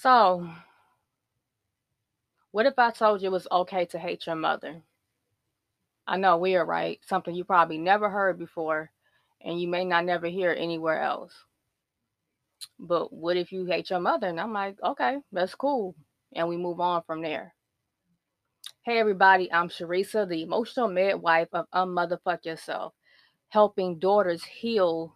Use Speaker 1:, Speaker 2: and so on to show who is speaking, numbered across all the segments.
Speaker 1: So, what if I told you it was okay to hate your mother? I know we are right? Something you probably never heard before, and you may not never hear anywhere else. But what if you hate your mother? And I'm like, okay, that's cool. And we move on from there. Hey, everybody, I'm Sharisa, the emotional midwife of Unmotherfuck Yourself, helping daughters heal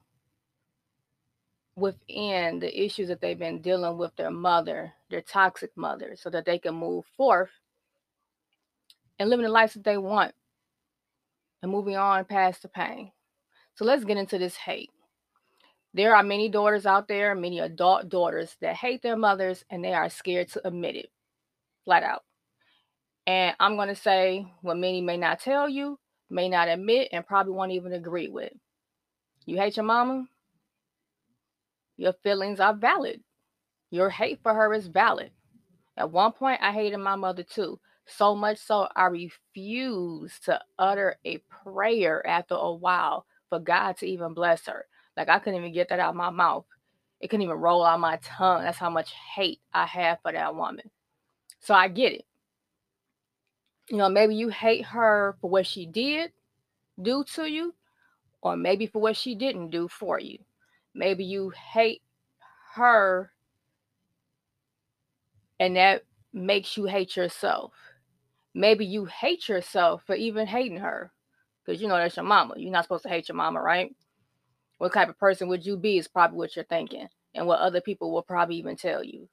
Speaker 1: within the issues that they've been dealing with their mother, their toxic mother, so that they can move forth and living the lives that they want and moving on past the pain. So let's get into this hate. There are many daughters out there, many adult daughters that hate their mothers and they are scared to admit it flat out. And I'm going to say what many may not tell you, may not admit, and probably won't even agree with. You hate your mama? Your feelings are valid. Your hate for her is valid. At one point, I hated my mother too. So much so, I refused to utter a prayer after a while for God to even bless her. Like, I couldn't even get that out of my mouth. It couldn't even roll out my tongue. That's how much hate I have for that woman. So I get it. You know, maybe you hate her for what she did do to you, or maybe for what she didn't do for you. Maybe you hate her and that makes you hate yourself. Maybe you hate yourself for even hating her because you know that's your mama. You're not supposed to hate your mama, right? What type of person would you be is probably what you're thinking, and what other people will probably even tell you.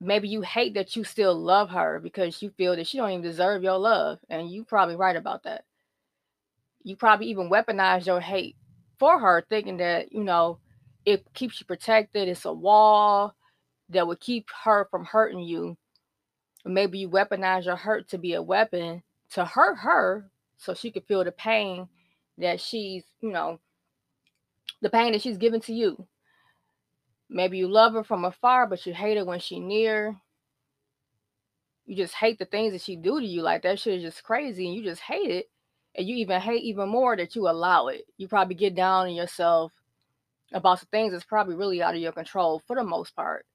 Speaker 1: Maybe you hate that you still love her because you feel that she don't even deserve your love, and you probably right about that. You probably even weaponize your hate for her, thinking that you know it keeps you protected. It's a wall that would keep her from hurting you. Maybe you weaponize your hurt to be a weapon to hurt her so she could feel the pain that she's, you know, the pain that she's given to you. Maybe you love her from afar, but you hate her when she's near. You just hate the things that she do to you. Like that shit is just crazy, and you just hate it. And you even hate even more that you allow it. You probably get down on yourself about some things that's probably really out of your control for the most part.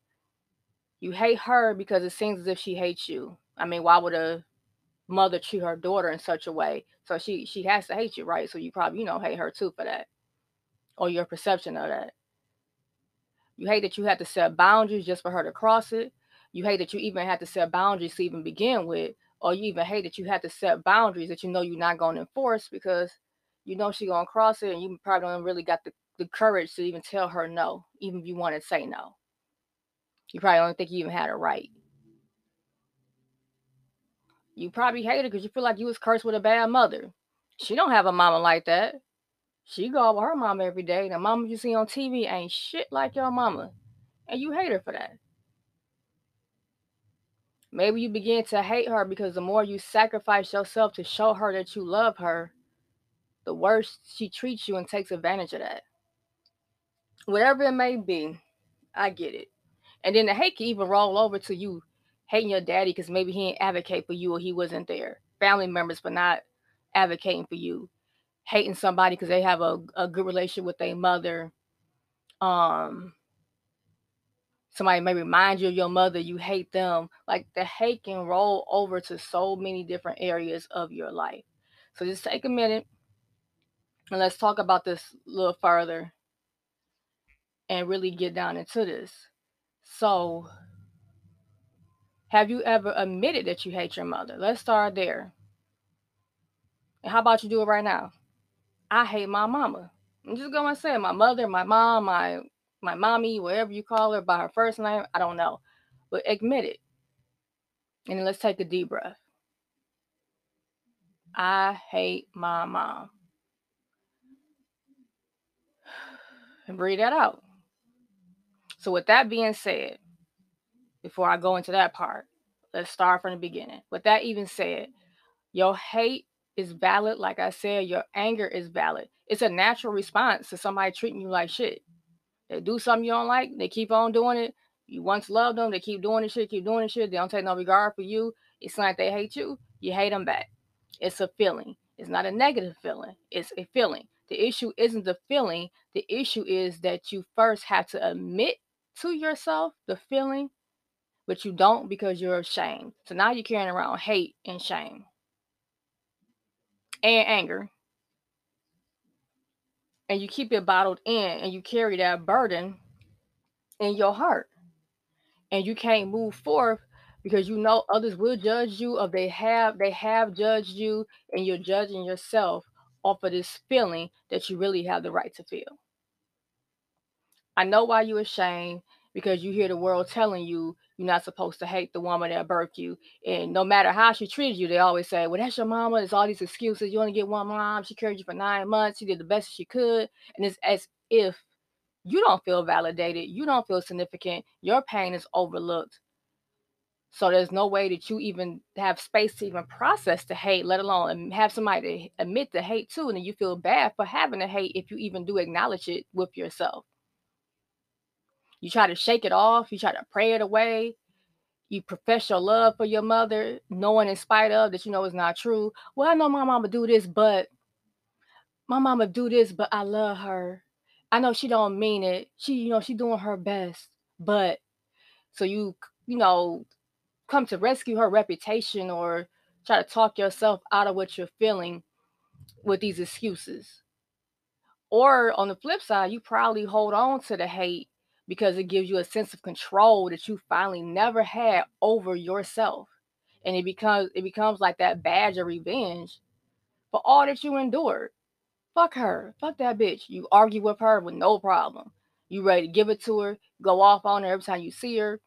Speaker 1: You hate her because it seems as if she hates you. I mean, why would a mother treat her daughter in such a way? So she she has to hate you, right? So you probably, you know, hate her too for that. Or your perception of that. You hate that you had to set boundaries just for her to cross it. You hate that you even had to set boundaries to even begin with. Or you even hate that you had to set boundaries that you know you're not going to enforce because you know she's going to cross it and you probably don't really got the, the courage to even tell her no, even if you want to say no. You probably don't think you even had a right. You probably hate her because you feel like you was cursed with a bad mother. She don't have a mama like that. She go out with her mama every day. The mama you see on TV ain't shit like your mama. And you hate her for that. Maybe you begin to hate her because the more you sacrifice yourself to show her that you love her, the worse she treats you and takes advantage of that. Whatever it may be, I get it. And then the hate can even roll over to you hating your daddy because maybe he didn't advocate for you or he wasn't there. Family members for not advocating for you. Hating somebody because they have a, a good relationship with their mother. Um somebody may remind you of your mother, you hate them. Like the hate can roll over to so many different areas of your life. So just take a minute and let's talk about this a little further and really get down into this. So, have you ever admitted that you hate your mother? Let's start there. And how about you do it right now? I hate my mama. I'm just going to say my mother, my mom, my my mommy, whatever you call her by her first name, I don't know. But admit it. And let's take a deep breath. I hate my mom. And breathe that out. So, with that being said, before I go into that part, let's start from the beginning. With that even said, your hate is valid. Like I said, your anger is valid. It's a natural response to somebody treating you like shit. They do something you don't like, they keep on doing it. You once loved them, they keep doing this shit, keep doing this shit. They don't take no regard for you. It's like they hate you. You hate them back. It's a feeling. It's not a negative feeling. It's a feeling. The issue isn't the feeling. The issue is that you first have to admit to yourself, the feeling, but you don't because you're ashamed. So now you're carrying around hate and shame and anger. And you keep it bottled in and you carry that burden in your heart. And you can't move forth because you know others will judge you or they have they have judged you and you're judging yourself off of this feeling that you really have the right to feel. I know why you're ashamed because you hear the world telling you you're not supposed to hate the woman that birthed you. And no matter how she treated you, they always say, Well, that's your mama. There's all these excuses. You only get one mom. She carried you for nine months. She did the best she could. And it's as if you don't feel validated. You don't feel significant. Your pain is overlooked. So there's no way that you even have space to even process the hate, let alone um, have somebody admit the hate too. And then you feel bad for having the hate if you even do acknowledge it with yourself. You try to shake it off, you try to pray it away. You profess your love for your mother, knowing in spite of that you know is not true. Well, I know my mama do this, but my mama do this, but I love her. I know she don't mean it. She, you know, she doing her best. But so you, you know, come to rescue her reputation or try to talk yourself out of what you're feeling with these excuses. Or on the flip side, you probably hold on to the hate because it gives you a sense of control that you finally never had over yourself. And it becomes it becomes like that badge of revenge for all that you endured. Fuck her. Fuck that bitch. You argue with her with no problem. You ready to give it to her, go off on her every time you see her.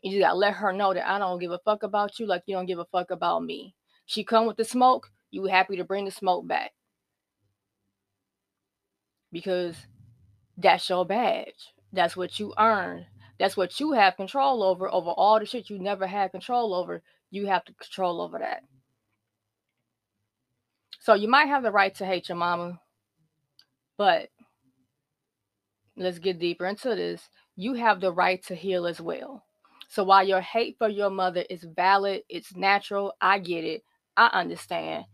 Speaker 1: You just gotta let her know that I don't give a fuck about you like you don't give a fuck about me. She come with the smoke, you happy to bring the smoke back. Because that's your badge. That's what you earn. That's what you have control over, over all the shit you never had control over. You have to control over that. So you might have the right to hate your mama, but let's get deeper into this. You have the right to heal as well. So while your hate for your mother is valid, it's natural, I get it, I understand.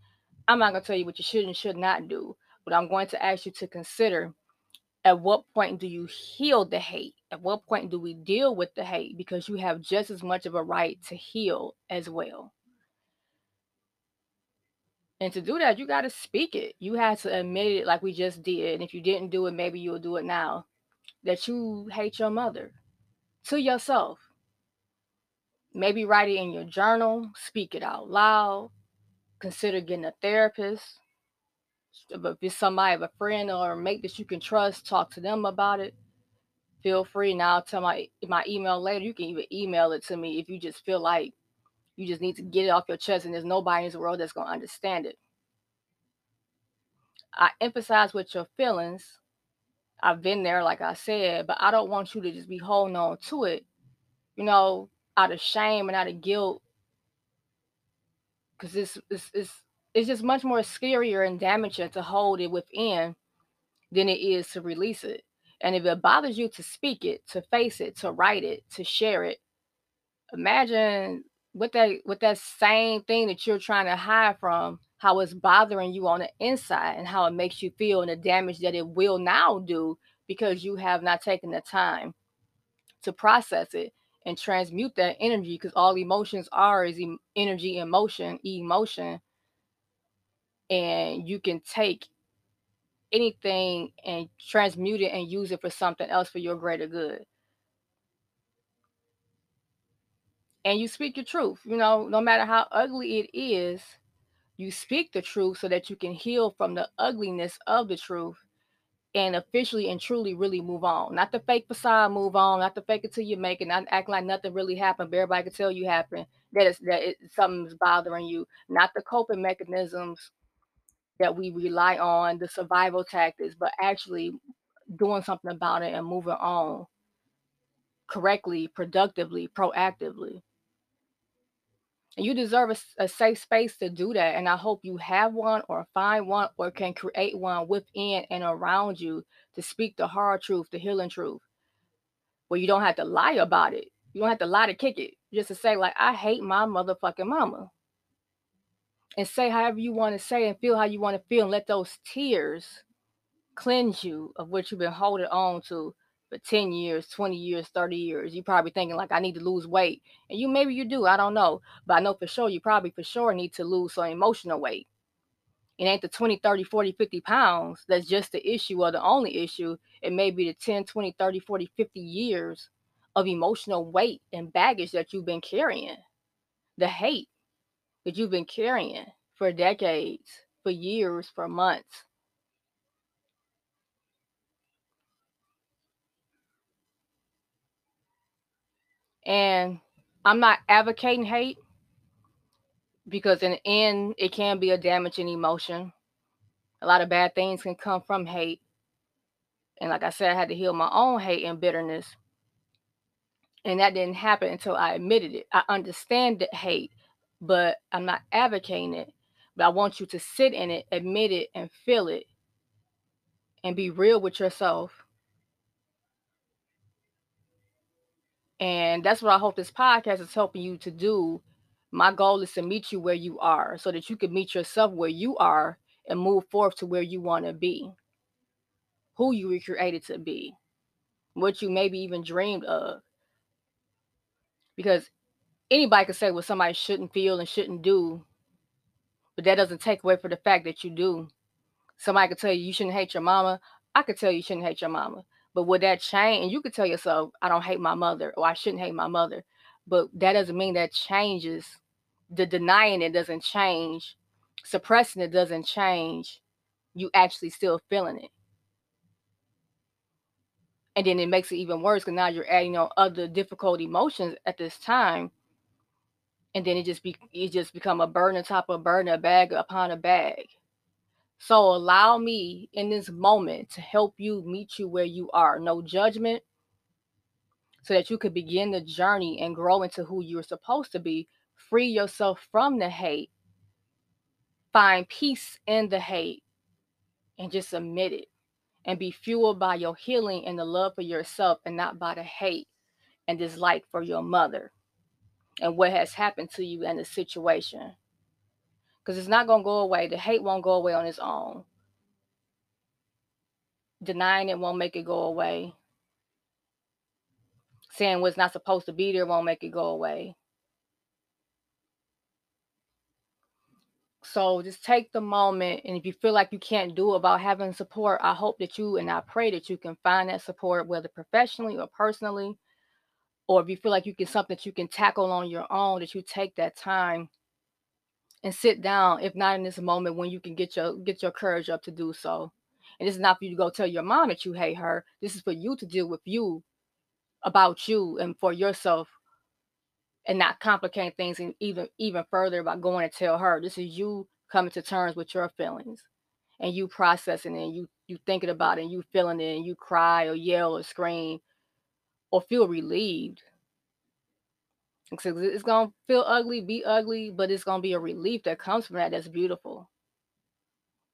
Speaker 1: I'm not going to tell you what you should and should not do, but I'm going to ask you to consider at what point do you heal the hate? At what point do we deal with the hate? Because you have just as much of a right to heal as well. And to do that, you got to speak it. You have to admit it like we just did. And if you didn't do it, maybe you'll do it now. That you hate your mother to yourself. Maybe write it in your journal, speak it out loud, consider getting a therapist if it's somebody, of a friend or a mate that you can trust, talk to them about it. Feel free. Now tell my my email later. You can even email it to me if you just feel like you just need to get it off your chest and there's nobody in this world that's gonna understand it. I emphasize with your feelings. I've been there, like I said, but I don't want you to just be holding on to it, you know, out of shame and out of guilt. Cause it's is it's it's just much more scarier and damaging to hold it within than it is to release it. And if it bothers you to speak it, to face it, to write it, to share it, imagine what that what that same thing that you're trying to hide from, how it's bothering you on the inside and how it makes you feel and the damage that it will now do because you have not taken the time to process it and transmute that energy because all emotions are is energy emotion emotion and you can take anything and transmute it and use it for something else for your greater good. And you speak your truth, you know, no matter how ugly it is, you speak the truth so that you can heal from the ugliness of the truth and officially and truly really move on. Not the fake facade move on, not the fake it till you make it, not act like nothing really happened, but everybody can tell you happened, that it's that it, something's bothering you, not the coping mechanisms that we rely on, the survival tactics, but actually doing something about it and moving on correctly, productively, proactively. And you deserve a, a, safe space to do that. And I hope you have one or find one or can create one within and around you to speak the hard truth, the healing truth, where you don't have to lie about it. You don't have to lie to kick it. Just to say, like, I hate my motherfucking mama and say however you want to say and feel how you want to feel and let those tears cleanse you of what you've been holding on to for 10 years, 20 years, 30 years. You're probably thinking like I need to lose weight. And you maybe you do, I don't know. But I know for sure you probably for sure need to lose some emotional weight. It ain't the 20, 30, 40, 50 pounds that's just the issue or the only issue. It may be the 10, 20, 30, 40, 50 years of emotional weight and baggage that you've been carrying. The hate that you've been carrying for decades, for years, for months. And I'm not advocating hate because in the end, it can be a damaging emotion. A lot of bad things can come from hate. And like I said, I had to heal my own hate and bitterness. And that didn't happen until I admitted it. I understand the hate, but I'm not advocating it. But I want you to sit in it, admit it, and feel it, and be real with yourself And that's what I hope this podcast is helping you to do. My goal is to meet you where you are so that you can meet yourself where you are and move forth to where you want to be, who you were created to be, what you maybe even dreamed of. Because anybody can say what somebody shouldn't feel and shouldn't do, but that doesn't take away from the fact that you do. Somebody could tell you you shouldn't hate your mama. I could tell you you shouldn't hate your mama. But would that change? And you could tell yourself, I don't hate my mother or I shouldn't hate my mother. But that doesn't mean that changes. The denying it doesn't change. Suppressing it doesn't change. You actually still feeling it. And then it makes it even worse because now you're adding on other difficult emotions at this time. And then it just be it just become a burden top of a burden, a bag upon a bag. So allow me in this moment to help you meet you where you are. No judgment, so that you could begin the journey and grow into who you're supposed to be. Free yourself from the hate. Find peace in the hate and just admit it. And be fueled by your healing and the love for yourself and not by the hate and dislike for your mother and what has happened to you in the situation because it's not going to go away. The hate won't go away on its own. Denying it won't make it go away. Saying what's not supposed to be there won't make it go away. So just take the moment, and if you feel like you can't do about having support, I hope that you and I pray that you can find that support, whether professionally or personally, or if you feel like you can something that you can tackle on your own, that you take that time and sit down if not in this moment when you can get your get your courage up to do so. And this is not for you to go tell your mom that you hate her. This is for you to deal with you about you and for yourself and not complicate things even even further by going to tell her. This is you coming to terms with your feelings and you processing it and you you thinking about it and you feeling it and you cry or yell or scream or feel relieved it's gonna feel ugly, be ugly, but it's gonna be a relief that comes from that that's beautiful.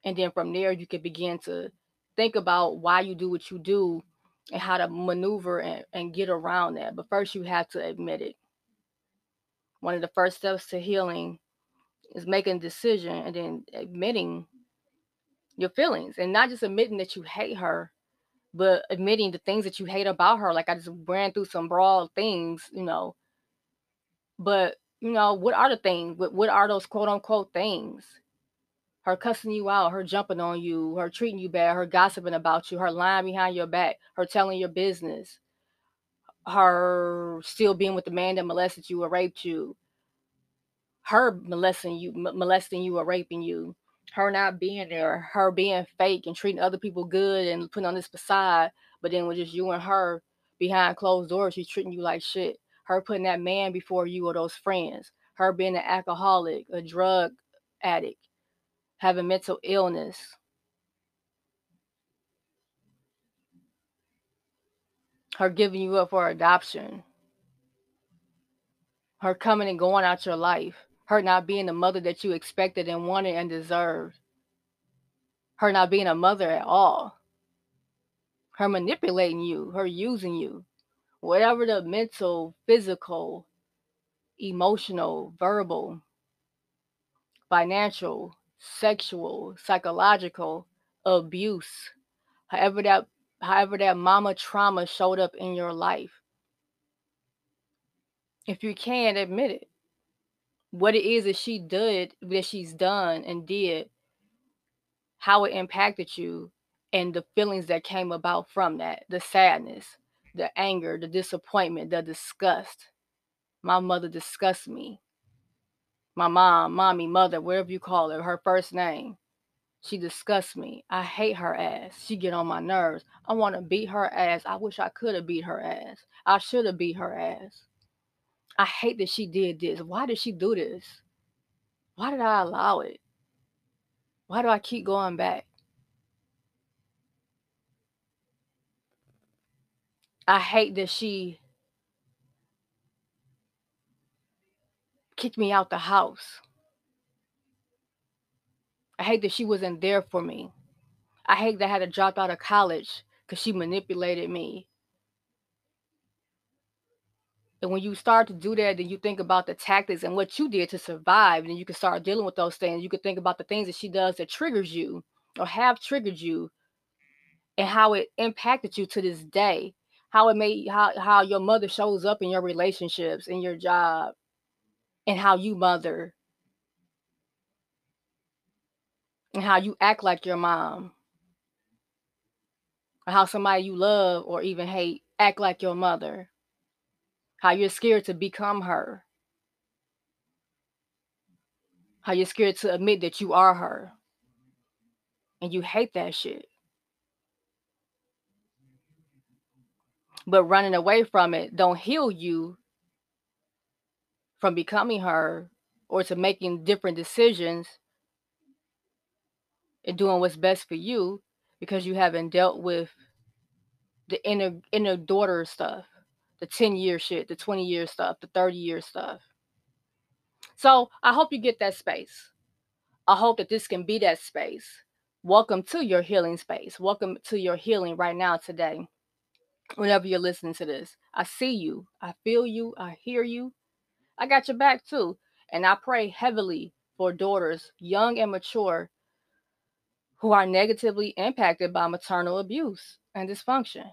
Speaker 1: And then from there, you can begin to think about why you do what you do and how to maneuver and, and get around that. But first, you have to admit it. One of the first steps to healing is making a decision and then admitting your feelings and not just admitting that you hate her, but admitting the things that you hate about her. Like I just ran through some broad things, you know, but you know, what are the things? What what are those quote unquote things? Her cussing you out, her jumping on you, her treating you bad, her gossiping about you, her lying behind your back, her telling your business, her still being with the man that molested you or raped you, her molesting you, molesting you or raping you, her not being there, her being fake and treating other people good and putting on this facade, but then with just you and her behind closed doors, she's treating you like shit her putting that man before you or those friends, her being an alcoholic, a drug addict, having mental illness. Her giving you up for adoption. Her coming and going out your life. Her not being the mother that you expected and wanted and deserved. Her not being a mother at all. Her manipulating you, her using you whatever the mental, physical, emotional, verbal, financial, sexual, psychological abuse, however that however that mama trauma showed up in your life. If you can admit it, what it is that she did, that she's done and did, how it impacted you, and the feelings that came about from that the sadness, the anger, the disappointment, the disgust. My mother disgusts me. My mom, mommy, mother, whatever you call her, her first name. She disgusts me. I hate her ass. She get on my nerves. I want to beat her ass. I wish I could have beat her ass. I should have beat her ass. I hate that she did this. Why did she do this? Why did I allow it? Why do I keep going back? I hate that she kicked me out the house. I hate that she wasn't there for me. I hate that I had to drop out of college because she manipulated me. And when you start to do that, then you think about the tactics and what you did to survive. And you can start dealing with those things. You can think about the things that she does that triggers you or have triggered you and how it impacted you to this day. How it made how, how your mother shows up in your relationships, in your job, and how you mother and how you act like your mom or how somebody you love or even hate act like your mother how you're scared to become her. How you're scared to admit that you are her. And you hate that shit. But running away from it don't heal you from becoming her or to making different decisions and doing what's best for you because you haven't dealt with the inner inner daughter stuff, the 10 year shit, the 20 year stuff, the 30 year stuff. So I hope you get that space. I hope that this can be that space. Welcome to your healing space. Welcome to your healing right now today. Whenever you're listening to this, I see you, I feel you, I hear you. I got your back too. And I pray heavily for daughters, young and mature, who are negatively impacted by maternal abuse and dysfunction.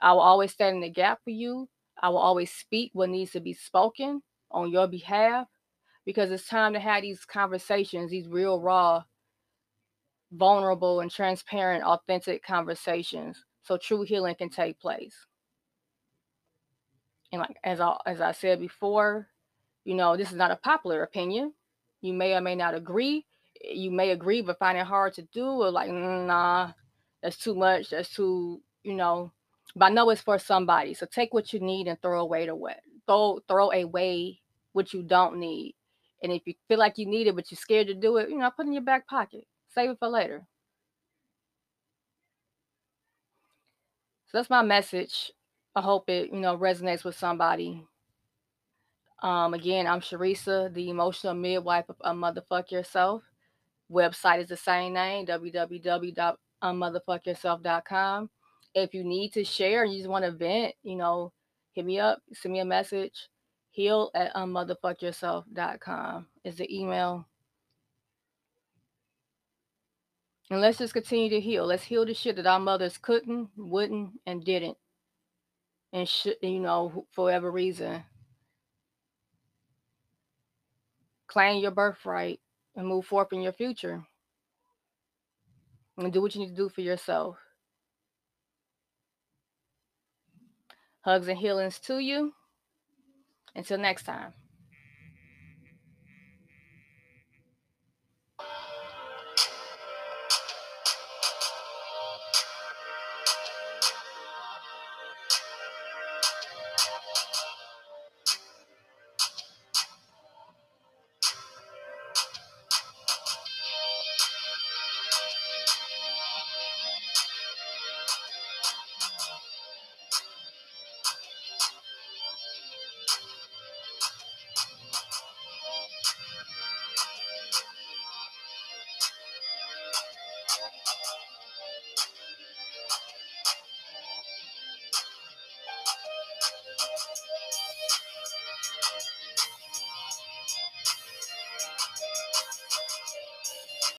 Speaker 1: I will always stand in the gap for you. I will always speak what needs to be spoken on your behalf because it's time to have these conversations, these real, raw, vulnerable, and transparent, authentic conversations so true healing can take place. And like as I as I said before, you know, this is not a popular opinion. You may or may not agree, you may agree but find it hard to do or like mm, nah that's too much that's too you know but i know it's for somebody so take what you need and throw away the what throw throw away what you don't need and if you feel like you need it but you're scared to do it you know put it in your back pocket save it for later. So that's my message. I hope it you know resonates with somebody. Um again i'm sharisa the emotional midwife of Unmotherfuck Yourself. Website is the same name, www.unmotherfuckyourself.com. If you need to share and you just want to vent, you know, hit me up, send me a message. Heal at unmotherfuckyourself.com is the email. And let's just continue to heal. Let's heal the shit that our mothers couldn't, wouldn't, and didn't. And should, you know, for whatever reason. Claim your birthright and move forth in your future. And do what you need to do for yourself. Hugs and healings to you. Until next time.